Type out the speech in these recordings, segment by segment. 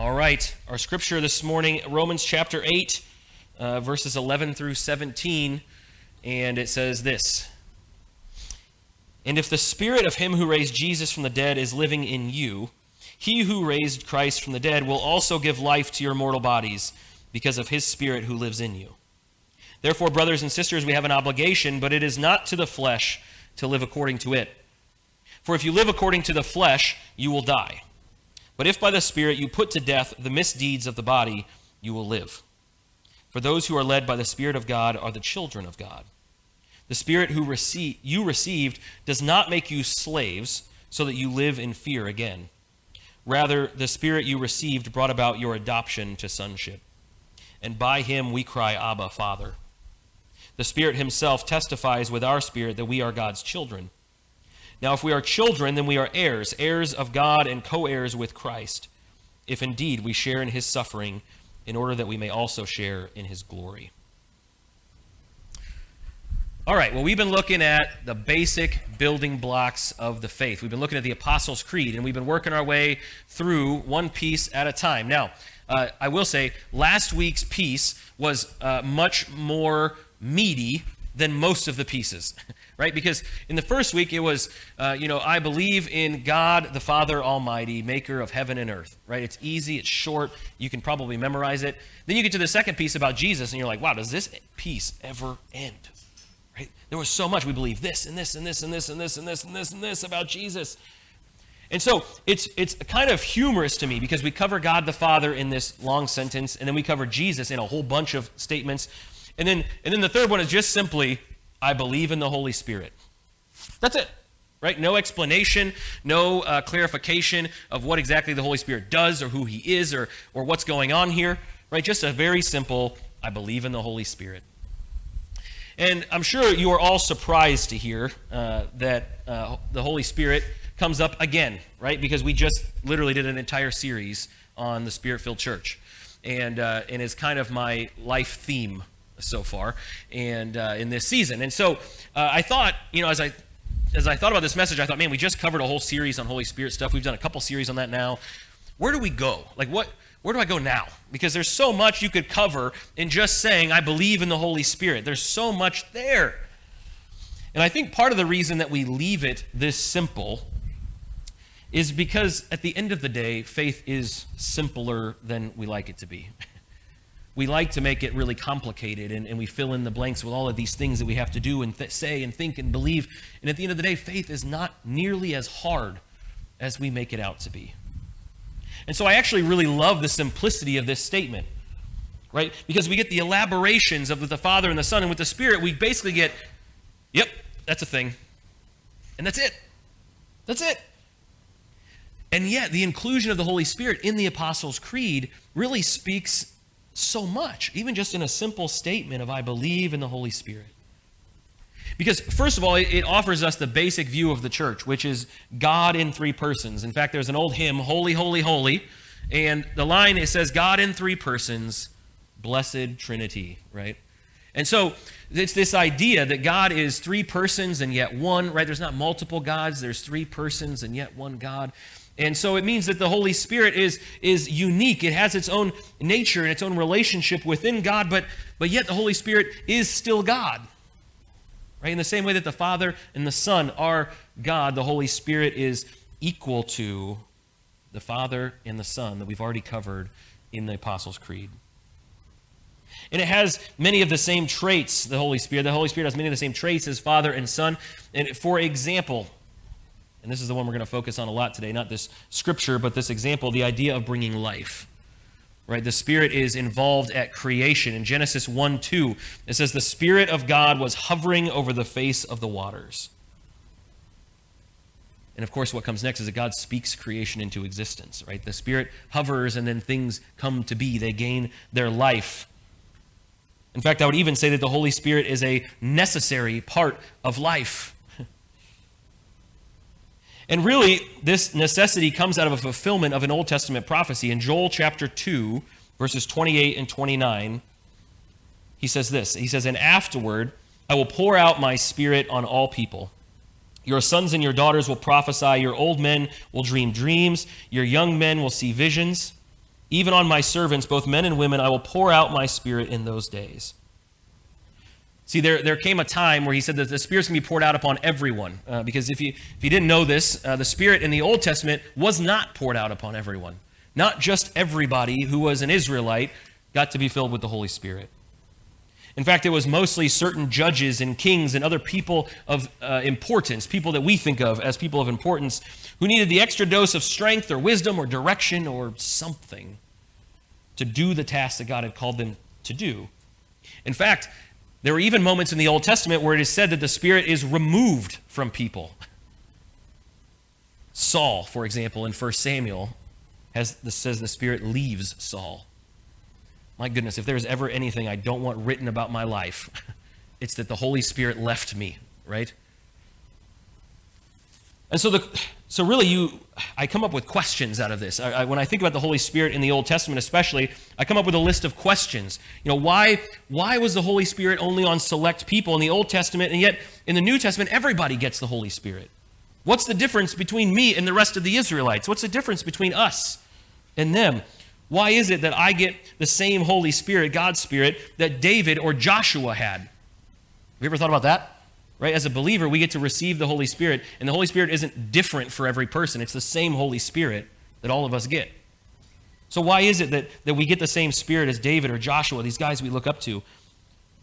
All right, our scripture this morning, Romans chapter 8, uh, verses 11 through 17, and it says this And if the spirit of him who raised Jesus from the dead is living in you, he who raised Christ from the dead will also give life to your mortal bodies because of his spirit who lives in you. Therefore, brothers and sisters, we have an obligation, but it is not to the flesh to live according to it. For if you live according to the flesh, you will die. But if by the Spirit you put to death the misdeeds of the body, you will live. For those who are led by the Spirit of God are the children of God. The Spirit who receive, you received does not make you slaves so that you live in fear again. Rather, the Spirit you received brought about your adoption to sonship. And by him we cry, Abba, Father. The Spirit himself testifies with our spirit that we are God's children. Now, if we are children, then we are heirs, heirs of God and co heirs with Christ, if indeed we share in his suffering, in order that we may also share in his glory. All right, well, we've been looking at the basic building blocks of the faith. We've been looking at the Apostles' Creed, and we've been working our way through one piece at a time. Now, uh, I will say, last week's piece was uh, much more meaty than most of the pieces. right? Because in the first week, it was, uh, you know, I believe in God the Father Almighty, maker of heaven and earth, right? It's easy, it's short, you can probably memorize it. Then you get to the second piece about Jesus, and you're like, wow, does this piece ever end? Right? There was so much. We believe this and this and this and this and this and this and this and this about Jesus. And so it's it's kind of humorous to me because we cover God the Father in this long sentence, and then we cover Jesus in a whole bunch of statements. And then and then the third one is just simply I believe in the Holy Spirit. That's it, right? No explanation, no uh, clarification of what exactly the Holy Spirit does or who he is or, or what's going on here, right? Just a very simple, I believe in the Holy Spirit. And I'm sure you are all surprised to hear uh, that uh, the Holy Spirit comes up again, right? Because we just literally did an entire series on the Spirit filled church. And, uh, and it's kind of my life theme so far and uh, in this season. And so uh, I thought, you know, as I as I thought about this message, I thought, man, we just covered a whole series on Holy Spirit stuff. We've done a couple series on that now. Where do we go? Like what where do I go now? Because there's so much you could cover in just saying I believe in the Holy Spirit. There's so much there. And I think part of the reason that we leave it this simple is because at the end of the day, faith is simpler than we like it to be. we like to make it really complicated and, and we fill in the blanks with all of these things that we have to do and th- say and think and believe. And at the end of the day, faith is not nearly as hard as we make it out to be. And so I actually really love the simplicity of this statement, right? Because we get the elaborations of the Father and the Son, and with the Spirit, we basically get, yep, that's a thing. And that's it. That's it. And yet, the inclusion of the Holy Spirit in the Apostles' Creed really speaks so much, even just in a simple statement of I believe in the Holy Spirit. Because, first of all, it offers us the basic view of the church, which is God in three persons. In fact, there's an old hymn, Holy, Holy, Holy, and the line it says, God in three persons, blessed Trinity, right? And so it's this idea that God is three persons and yet one, right? There's not multiple gods, there's three persons and yet one God. And so it means that the Holy Spirit is, is unique. It has its own nature and its own relationship within God, but, but yet the Holy Spirit is still God. Right? In the same way that the Father and the Son are God, the Holy Spirit is equal to the Father and the Son that we've already covered in the Apostles' Creed. And it has many of the same traits, the Holy Spirit. The Holy Spirit has many of the same traits as Father and Son. And for example, and this is the one we're going to focus on a lot today, not this scripture, but this example, the idea of bringing life. Right? The Spirit is involved at creation. In Genesis 1 2, it says, The Spirit of God was hovering over the face of the waters. And of course, what comes next is that God speaks creation into existence, right? The Spirit hovers and then things come to be. They gain their life. In fact, I would even say that the Holy Spirit is a necessary part of life. And really, this necessity comes out of a fulfillment of an Old Testament prophecy. In Joel chapter 2, verses 28 and 29, he says this He says, And afterward, I will pour out my spirit on all people. Your sons and your daughters will prophesy, your old men will dream dreams, your young men will see visions. even on my servants, both men and women, I will pour out my spirit in those days. See, there, there came a time where he said that the Spirit's going to be poured out upon everyone. Uh, because if you, if you didn't know this, uh, the Spirit in the Old Testament was not poured out upon everyone. Not just everybody who was an Israelite got to be filled with the Holy Spirit. In fact, it was mostly certain judges and kings and other people of uh, importance, people that we think of as people of importance, who needed the extra dose of strength or wisdom or direction or something to do the task that God had called them to do. In fact, there were even moments in the Old Testament where it is said that the Spirit is removed from people. Saul, for example, in 1 Samuel, has, says the Spirit leaves Saul. My goodness, if there's ever anything I don't want written about my life, it's that the Holy Spirit left me, right? And so, the, so really, you, I come up with questions out of this. I, I, when I think about the Holy Spirit in the Old Testament, especially, I come up with a list of questions. You know, why, why was the Holy Spirit only on select people in the Old Testament, and yet in the New Testament, everybody gets the Holy Spirit? What's the difference between me and the rest of the Israelites? What's the difference between us and them? Why is it that I get the same Holy Spirit, God's Spirit, that David or Joshua had? Have you ever thought about that? Right? As a believer, we get to receive the Holy Spirit, and the Holy Spirit isn't different for every person. It's the same Holy Spirit that all of us get. So, why is it that, that we get the same Spirit as David or Joshua, these guys we look up to?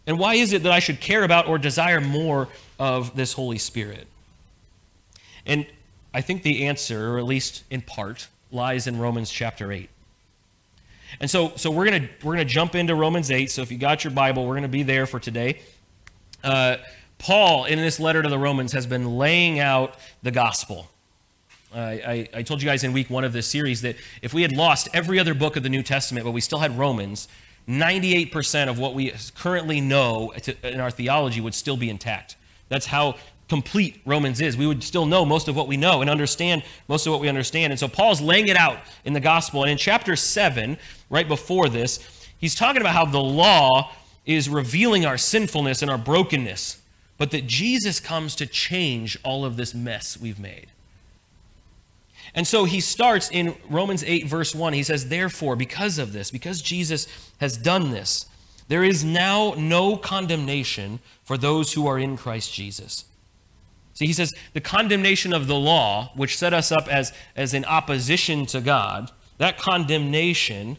And why is it that I should care about or desire more of this Holy Spirit? And I think the answer, or at least in part, lies in Romans chapter 8. And so, so we're going to we're gonna jump into Romans 8. So if you got your Bible, we're going to be there for today. Uh, Paul, in this letter to the Romans, has been laying out the gospel. Uh, I, I, told you guys in week one of this series that if we had lost every other book of the New Testament, but we still had Romans, 98% of what we currently know in our theology would still be intact. That's how complete Romans is. We would still know most of what we know and understand most of what we understand. And so Paul's laying it out in the gospel. And in chapter 7, right before this, he's talking about how the law is revealing our sinfulness and our brokenness but that Jesus comes to change all of this mess we've made. And so he starts in Romans 8, verse 1. He says, Therefore, because of this, because Jesus has done this, there is now no condemnation for those who are in Christ Jesus. See, he says, the condemnation of the law, which set us up as, as in opposition to God, that condemnation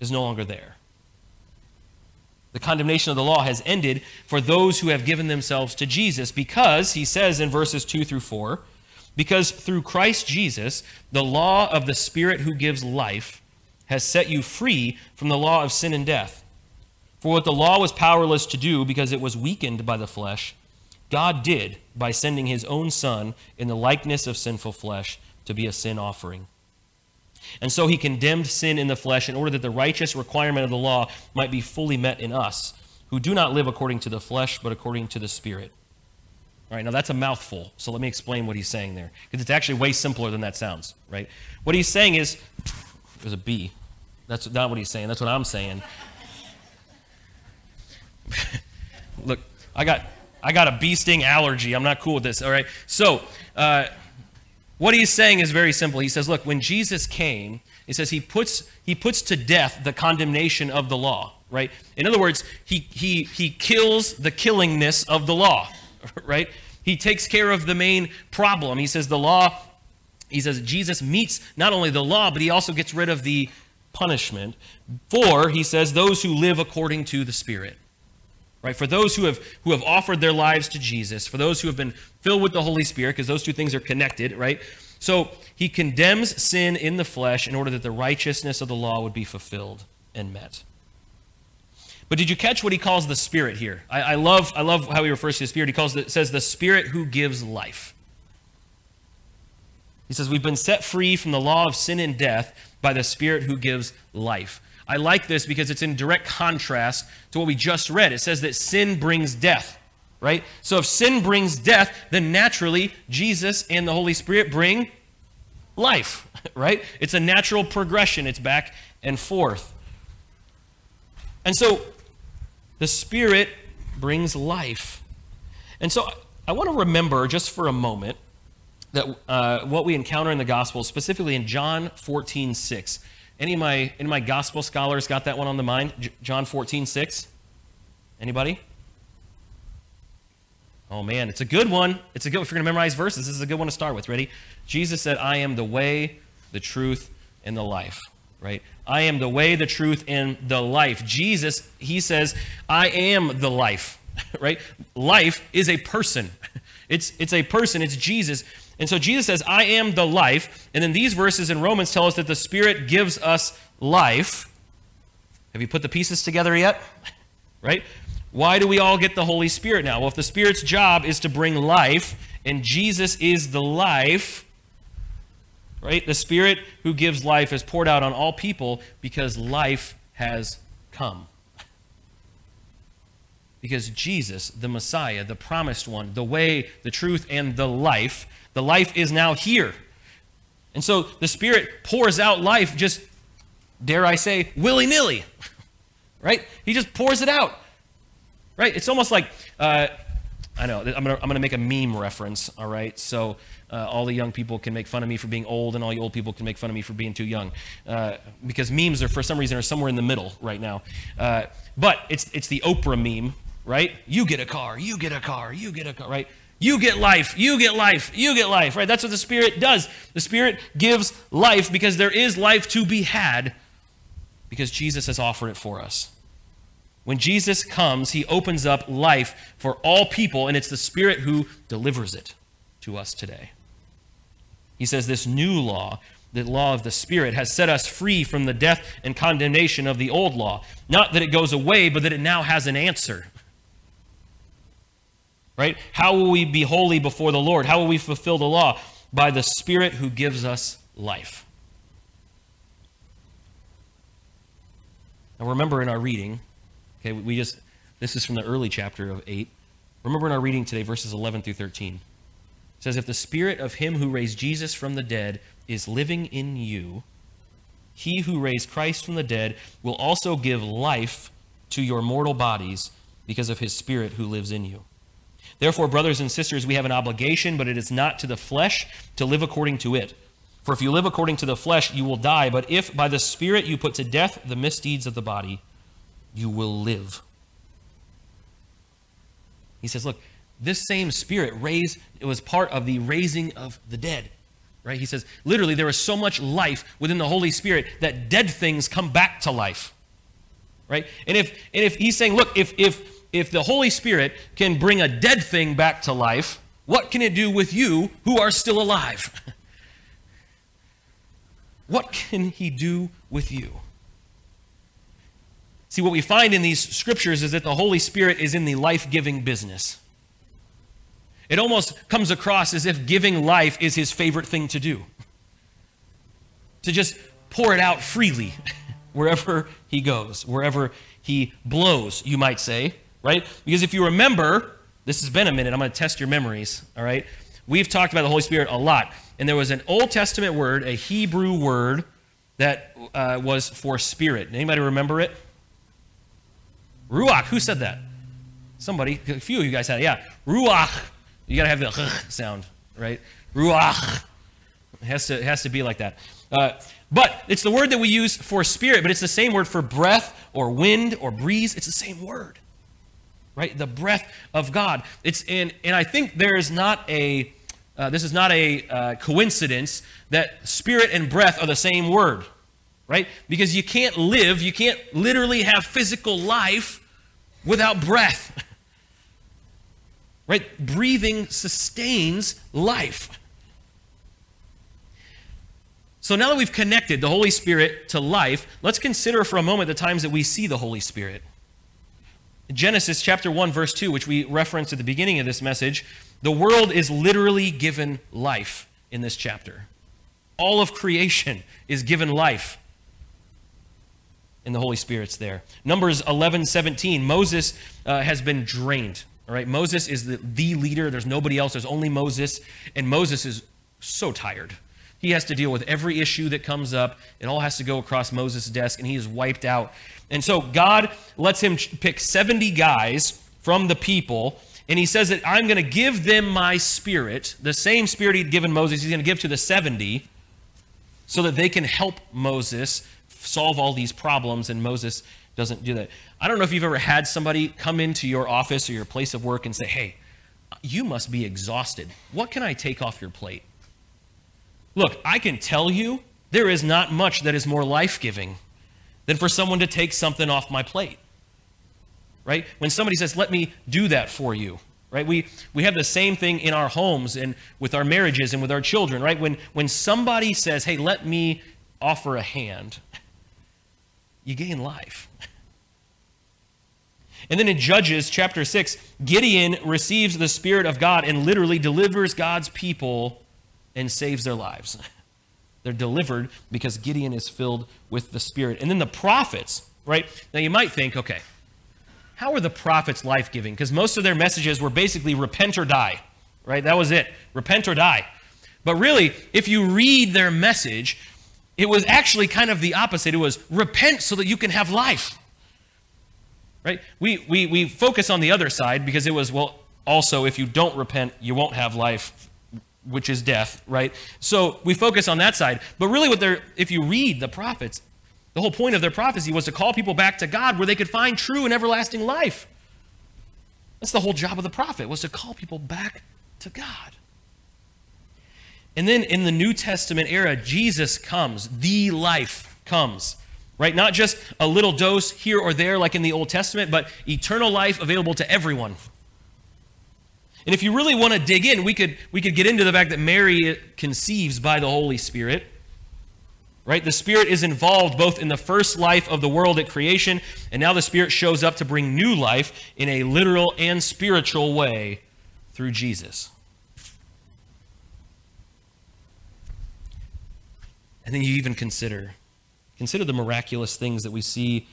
is no longer there. The condemnation of the law has ended for those who have given themselves to Jesus because, he says in verses 2 through 4, because through Christ Jesus, the law of the Spirit who gives life has set you free from the law of sin and death. For what the law was powerless to do because it was weakened by the flesh, God did by sending his own Son in the likeness of sinful flesh to be a sin offering. And so he condemned sin in the flesh in order that the righteous requirement of the law might be fully met in us, who do not live according to the flesh, but according to the Spirit. All right, now that's a mouthful, so let me explain what he's saying there, because it's actually way simpler than that sounds, right? What he's saying is, there's a B. That's not what he's saying, that's what I'm saying. Look, I got, I got a bee sting allergy. I'm not cool with this, all right? So, uh, what he's saying is very simple. He says, look, when Jesus came, he says he puts, he puts to death the condemnation of the law, right? In other words, he, he, he kills the killingness of the law, right? He takes care of the main problem. He says the law, he says Jesus meets not only the law, but he also gets rid of the punishment for, he says, those who live according to the Spirit. Right? For those who have who have offered their lives to Jesus, for those who have been filled with the Holy Spirit, because those two things are connected, right? So he condemns sin in the flesh in order that the righteousness of the law would be fulfilled and met. But did you catch what he calls the Spirit here? I, I love, I love how he refers to the Spirit. He calls it, says the Spirit who gives life. He says, We've been set free from the law of sin and death by the Spirit who gives life. I like this because it's in direct contrast to what we just read. It says that sin brings death, right? So if sin brings death, then naturally Jesus and the Holy Spirit bring life, right? It's a natural progression, it's back and forth. And so the Spirit brings life. And so I want to remember just for a moment that uh, what we encounter in the gospel, specifically in John 14, 6. Any of my any of my gospel scholars got that one on the mind? J- John 14, 6? Anybody? Oh man, it's a good one. It's a good if you're gonna memorize verses, this is a good one to start with. Ready? Jesus said, I am the way, the truth, and the life. Right? I am the way, the truth, and the life. Jesus, he says, I am the life. Right? Life is a person. It's it's a person, it's Jesus. And so Jesus says, I am the life. And then these verses in Romans tell us that the Spirit gives us life. Have you put the pieces together yet? Right? Why do we all get the Holy Spirit now? Well, if the Spirit's job is to bring life, and Jesus is the life, right? The Spirit who gives life is poured out on all people because life has come. Because Jesus, the Messiah, the promised one, the way, the truth, and the life, the life is now here. And so the Spirit pours out life just, dare I say, willy nilly. Right? He just pours it out. Right? It's almost like, uh, I know, I'm going to I'm gonna make a meme reference, all right? So uh, all the young people can make fun of me for being old, and all you old people can make fun of me for being too young. Uh, because memes are, for some reason, are somewhere in the middle right now. Uh, but it's, it's the Oprah meme, right? You get a car, you get a car, you get a car, right? You get life, you get life, you get life, right? That's what the Spirit does. The Spirit gives life because there is life to be had because Jesus has offered it for us. When Jesus comes, he opens up life for all people, and it's the Spirit who delivers it to us today. He says, This new law, the law of the Spirit, has set us free from the death and condemnation of the old law. Not that it goes away, but that it now has an answer. Right? How will we be holy before the Lord? How will we fulfill the law? By the Spirit who gives us life. Now remember in our reading, Okay, we just, this is from the early chapter of 8. Remember in our reading today, verses 11 through 13. It says, If the spirit of him who raised Jesus from the dead is living in you, he who raised Christ from the dead will also give life to your mortal bodies because of his spirit who lives in you. Therefore, brothers and sisters, we have an obligation, but it is not to the flesh to live according to it. For if you live according to the flesh, you will die. But if by the Spirit you put to death the misdeeds of the body, you will live. He says, look, this same spirit raised, it was part of the raising of the dead. Right? He says, literally, there is so much life within the Holy Spirit that dead things come back to life. Right? And if and if he's saying, look, if if if the Holy Spirit can bring a dead thing back to life, what can it do with you who are still alive? what can he do with you? See, what we find in these scriptures is that the Holy Spirit is in the life giving business. It almost comes across as if giving life is his favorite thing to do. To just pour it out freely wherever he goes, wherever he blows, you might say, right? Because if you remember, this has been a minute, I'm going to test your memories, all right? We've talked about the Holy Spirit a lot. And there was an Old Testament word, a Hebrew word, that uh, was for spirit. Anybody remember it? Ruach. Who said that? Somebody. A few of you guys had it. Yeah. Ruach. You got to have the sound, right? Ruach. It has to, it has to be like that. Uh, but it's the word that we use for spirit, but it's the same word for breath or wind or breeze. It's the same word, right? The breath of God. It's in, and I think there is not a, uh, this is not a uh, coincidence that spirit and breath are the same word right? Because you can't live, you can't literally have physical life without breath. right? Breathing sustains life. So now that we've connected the Holy Spirit to life, let's consider for a moment the times that we see the Holy Spirit. Genesis chapter 1 verse 2, which we referenced at the beginning of this message, the world is literally given life in this chapter. All of creation is given life and the Holy Spirit's there. Numbers 11, 17, Moses uh, has been drained. All right, Moses is the, the leader. There's nobody else. There's only Moses. And Moses is so tired. He has to deal with every issue that comes up. It all has to go across Moses' desk, and he is wiped out. And so God lets him pick 70 guys from the people, and he says that I'm going to give them my spirit, the same spirit he'd given Moses, he's going to give to the 70 so that they can help Moses solve all these problems, and Moses doesn't do that. I don't know if you've ever had somebody come into your office or your place of work and say, Hey, you must be exhausted. What can I take off your plate? Look, I can tell you there is not much that is more life giving than for someone to take something off my plate. Right? When somebody says, Let me do that for you, right? We, we have the same thing in our homes and with our marriages and with our children, right? When, when somebody says, Hey, let me offer a hand, you gain life. And then in Judges chapter 6, Gideon receives the Spirit of God and literally delivers God's people and saves their lives. They're delivered because Gideon is filled with the Spirit. And then the prophets, right? Now you might think, okay, how are the prophets life giving? Because most of their messages were basically repent or die, right? That was it repent or die. But really, if you read their message, it was actually kind of the opposite. It was repent so that you can have life. Right? We, we, we focus on the other side because it was, well, also, if you don't repent, you won't have life, which is death, right? So we focus on that side. But really, what they're, if you read the prophets, the whole point of their prophecy was to call people back to God where they could find true and everlasting life. That's the whole job of the prophet, was to call people back to God. And then in the New Testament era, Jesus comes, the life comes right? Not just a little dose here or there like in the Old Testament, but eternal life available to everyone. And if you really want to dig in, we could, we could get into the fact that Mary conceives by the Holy Spirit. Right? The Spirit is involved both in the first life of the world at creation, and now the Spirit shows up to bring new life in a literal and spiritual way through Jesus. And then you even consider Consider the miraculous things that we see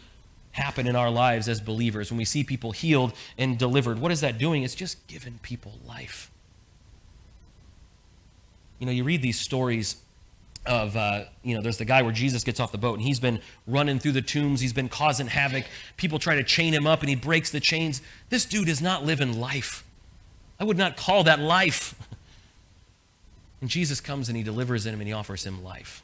happen in our lives as believers. When we see people healed and delivered, what is that doing? It's just giving people life. You know, you read these stories of, uh, you know, there's the guy where Jesus gets off the boat and he's been running through the tombs, he's been causing havoc. People try to chain him up and he breaks the chains. This dude is not living life. I would not call that life. And Jesus comes and he delivers him and he offers him life.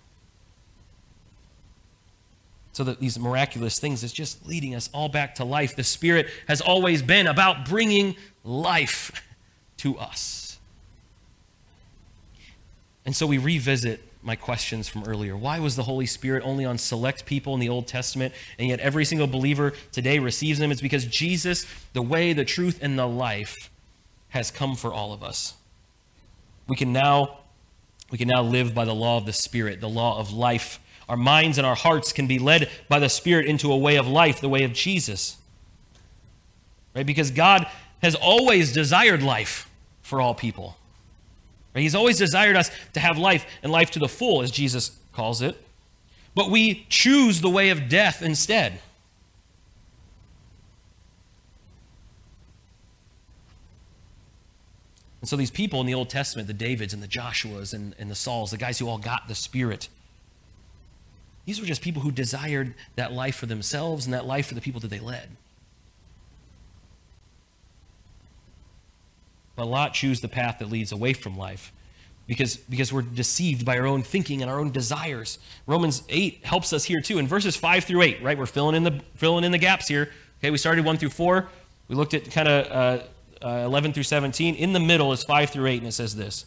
So that these miraculous things is just leading us all back to life. The Spirit has always been about bringing life to us. And so we revisit my questions from earlier. Why was the Holy Spirit only on select people in the Old Testament, and yet every single believer today receives them? It's because Jesus, the way, the truth, and the life, has come for all of us. We can now we can now live by the law of the Spirit, the law of life our minds and our hearts can be led by the Spirit into a way of life, the way of Jesus. Right? Because God has always desired life for all people. Right? He's always desired us to have life and life to the full, as Jesus calls it. But we choose the way of death instead. And so these people in the Old Testament, the Davids and the Joshuas and, and the Sauls, the guys who all got the Spirit, these were just people who desired that life for themselves and that life for the people that they led. But a lot choose the path that leads away from life because, because we're deceived by our own thinking and our own desires. Romans 8 helps us here too. In verses 5 through 8, right? We're filling in the, filling in the gaps here. Okay, we started 1 through 4. We looked at kind of uh, uh, 11 through 17. In the middle is 5 through 8, and it says this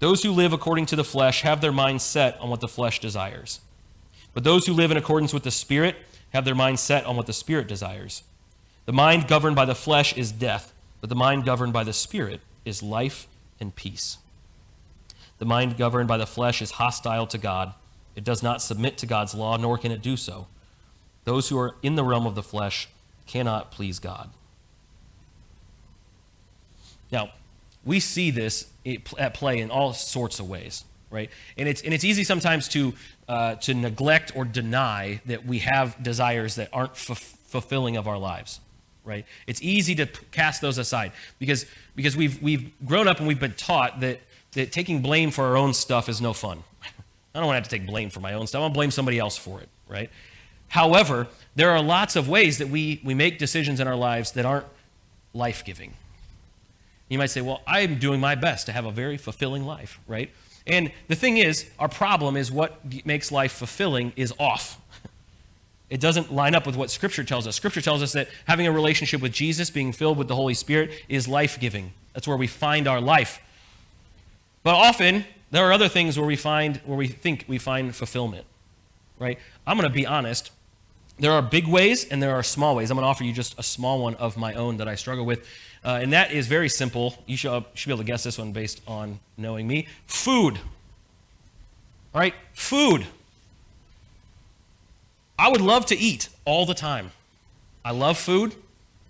Those who live according to the flesh have their minds set on what the flesh desires. But those who live in accordance with the Spirit have their mind set on what the Spirit desires. The mind governed by the flesh is death, but the mind governed by the Spirit is life and peace. The mind governed by the flesh is hostile to God. It does not submit to God's law, nor can it do so. Those who are in the realm of the flesh cannot please God. Now, we see this at play in all sorts of ways, right? And it's, and it's easy sometimes to uh, to neglect or deny that we have desires that aren't f- fulfilling of our lives right? It's easy to cast those aside because because we've we've grown up and we've been taught that that taking blame for our own stuff is no fun. I don't want to have to take blame for my own stuff. I want to blame somebody else for it right? However there are lots of ways that we we make decisions in our lives that aren't life-giving. You might say well i'm doing my best to have a very fulfilling life right And the thing is, our problem is what makes life fulfilling is off. It doesn't line up with what Scripture tells us. Scripture tells us that having a relationship with Jesus, being filled with the Holy Spirit, is life giving. That's where we find our life. But often, there are other things where we find, where we think we find fulfillment, right? I'm going to be honest. There are big ways and there are small ways. I'm going to offer you just a small one of my own that I struggle with. Uh, and that is very simple. You should, uh, should be able to guess this one based on knowing me. Food. All right? Food. I would love to eat all the time. I love food.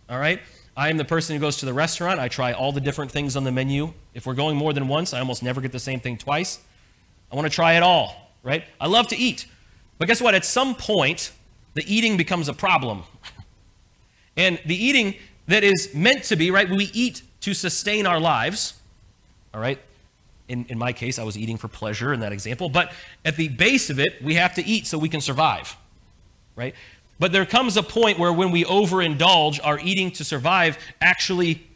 All right? I am the person who goes to the restaurant. I try all the different things on the menu. If we're going more than once, I almost never get the same thing twice. I want to try it all, right? I love to eat. But guess what? At some point, the eating becomes a problem. And the eating that is meant to be, right? We eat to sustain our lives, all right? In, in my case, I was eating for pleasure in that example. But at the base of it, we have to eat so we can survive, right? But there comes a point where when we overindulge, our eating to survive actually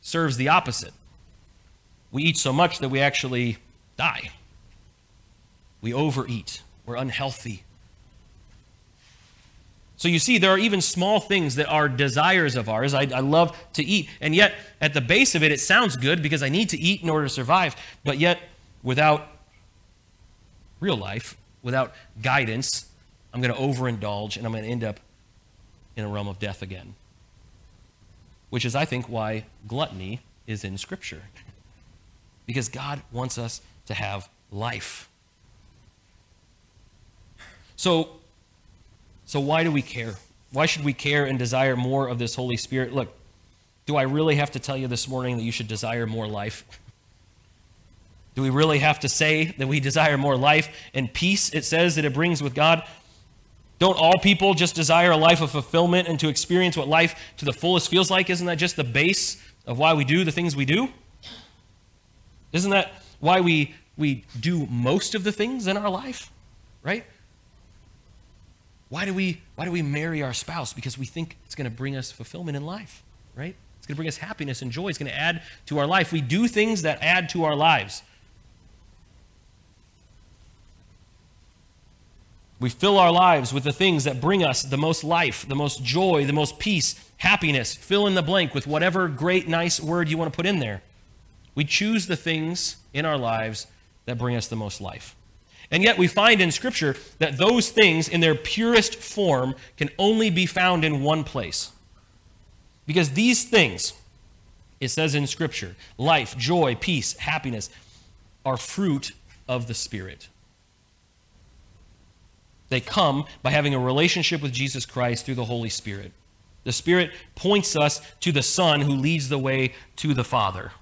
serves the opposite. We eat so much that we actually die. We overeat. We're unhealthy. So you see, there are even small things that are desires of ours. I, I, love to eat. And yet, at the base of it, it sounds good because I need to eat in order to survive. But yet, without real life, without guidance, I'm going to overindulge and I'm going to end up in a realm of death again. Which is, I think, why gluttony is in Scripture. because God wants us to have life. So, so, why do we care? Why should we care and desire more of this Holy Spirit? Look, do I really have to tell you this morning that you should desire more life? Do we really have to say that we desire more life and peace? It says that it brings with God. Don't all people just desire a life of fulfillment and to experience what life to the fullest feels like? Isn't that just the base of why we do the things we do? Isn't that why we, we do most of the things in our life? Right? Why do we why do we marry our spouse? Because we think it's going to bring us fulfillment in life, right? It's going to bring us happiness and joy. It's going to add to our life. We do things that add to our lives. We fill our lives with the things that bring us the most life, the most joy, the most peace, happiness. Fill in the blank with whatever great, nice word you want to put in there. We choose the things in our lives that bring us the most life. And yet we find in Scripture that those things, in their purest form, can only be found in one place. Because these things, it says in Scripture, life, joy, peace, happiness, are fruit of the Spirit. They come by having a relationship with Jesus Christ through the Holy Spirit. The Spirit points us to the Son who leads the way to the Father.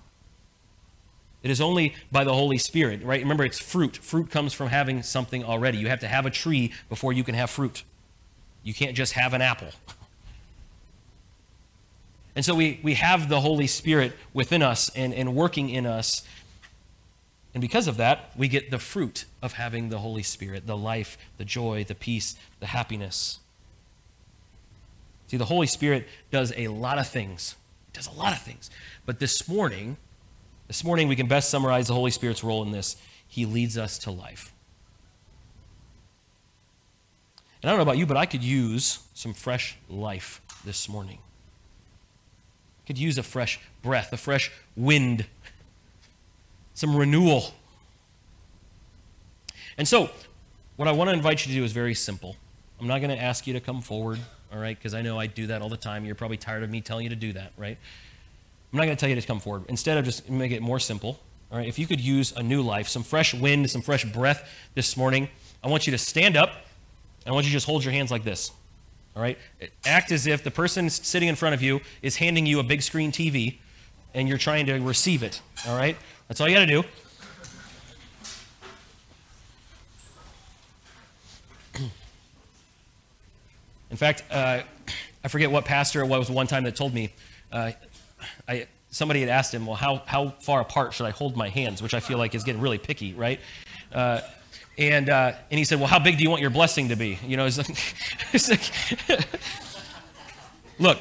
It is only by the Holy Spirit, right? Remember, it's fruit. Fruit comes from having something already. You have to have a tree before you can have fruit. You can't just have an apple. And so we, we have the Holy Spirit within us and, and working in us. And because of that, we get the fruit of having the Holy Spirit the life, the joy, the peace, the happiness. See, the Holy Spirit does a lot of things. It does a lot of things. But this morning, this morning, we can best summarize the Holy Spirit's role in this. He leads us to life. And I don't know about you, but I could use some fresh life this morning. I could use a fresh breath, a fresh wind, some renewal. And so, what I want to invite you to do is very simple. I'm not going to ask you to come forward, all right, because I know I do that all the time. You're probably tired of me telling you to do that, right? I'm not going to tell you to come forward. Instead of just make it more simple, all right, if you could use a new life, some fresh wind, some fresh breath this morning, I want you to stand up. I want you to just hold your hands like this. All right? Act as if the person sitting in front of you is handing you a big screen TV and you're trying to receive it. All right? That's all you got to do. In fact, uh, I forget what pastor it was one time that told me. Uh, I, somebody had asked him, well, how, how far apart should I hold my hands? Which I feel like is getting really picky, right? Uh, and, uh, and he said, well, how big do you want your blessing to be? You know, it's like, it's like look,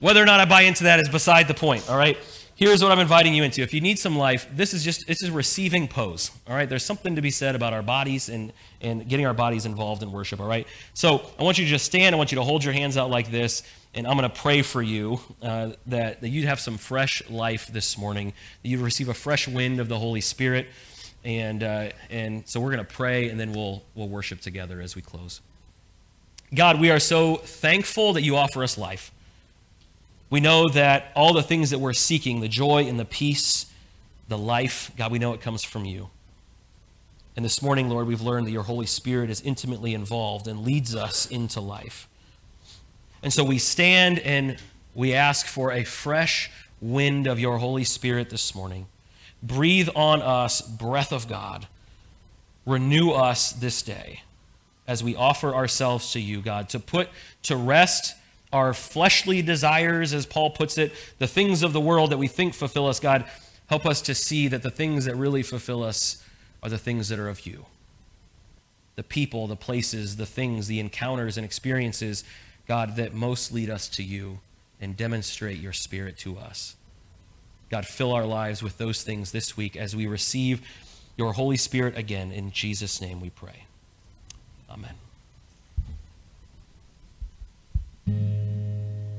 whether or not I buy into that is beside the point, all right? here's what I'm inviting you into. If you need some life, this is just this is receiving pose. All right, there's something to be said about our bodies and and getting our bodies involved in worship. All right, so I want you to just stand. I want you to hold your hands out like this, and I'm going to pray for you uh, that that you'd have some fresh life this morning. That you'd receive a fresh wind of the Holy Spirit, and uh, and so we're going to pray, and then we'll we'll worship together as we close. God, we are so thankful that you offer us life. We know that all the things that we're seeking, the joy and the peace, the life, God, we know it comes from you. And this morning, Lord, we've learned that your Holy Spirit is intimately involved and leads us into life. And so we stand and we ask for a fresh wind of your Holy Spirit this morning. Breathe on us, breath of God. Renew us this day as we offer ourselves to you, God, to put to rest our fleshly desires, as Paul puts it, the things of the world that we think fulfill us, God, help us to see that the things that really fulfill us are the things that are of you. The people, the places, the things, the encounters and experiences, God, that most lead us to you and demonstrate your spirit to us. God, fill our lives with those things this week as we receive your Holy Spirit again. In Jesus' name we pray. Amen.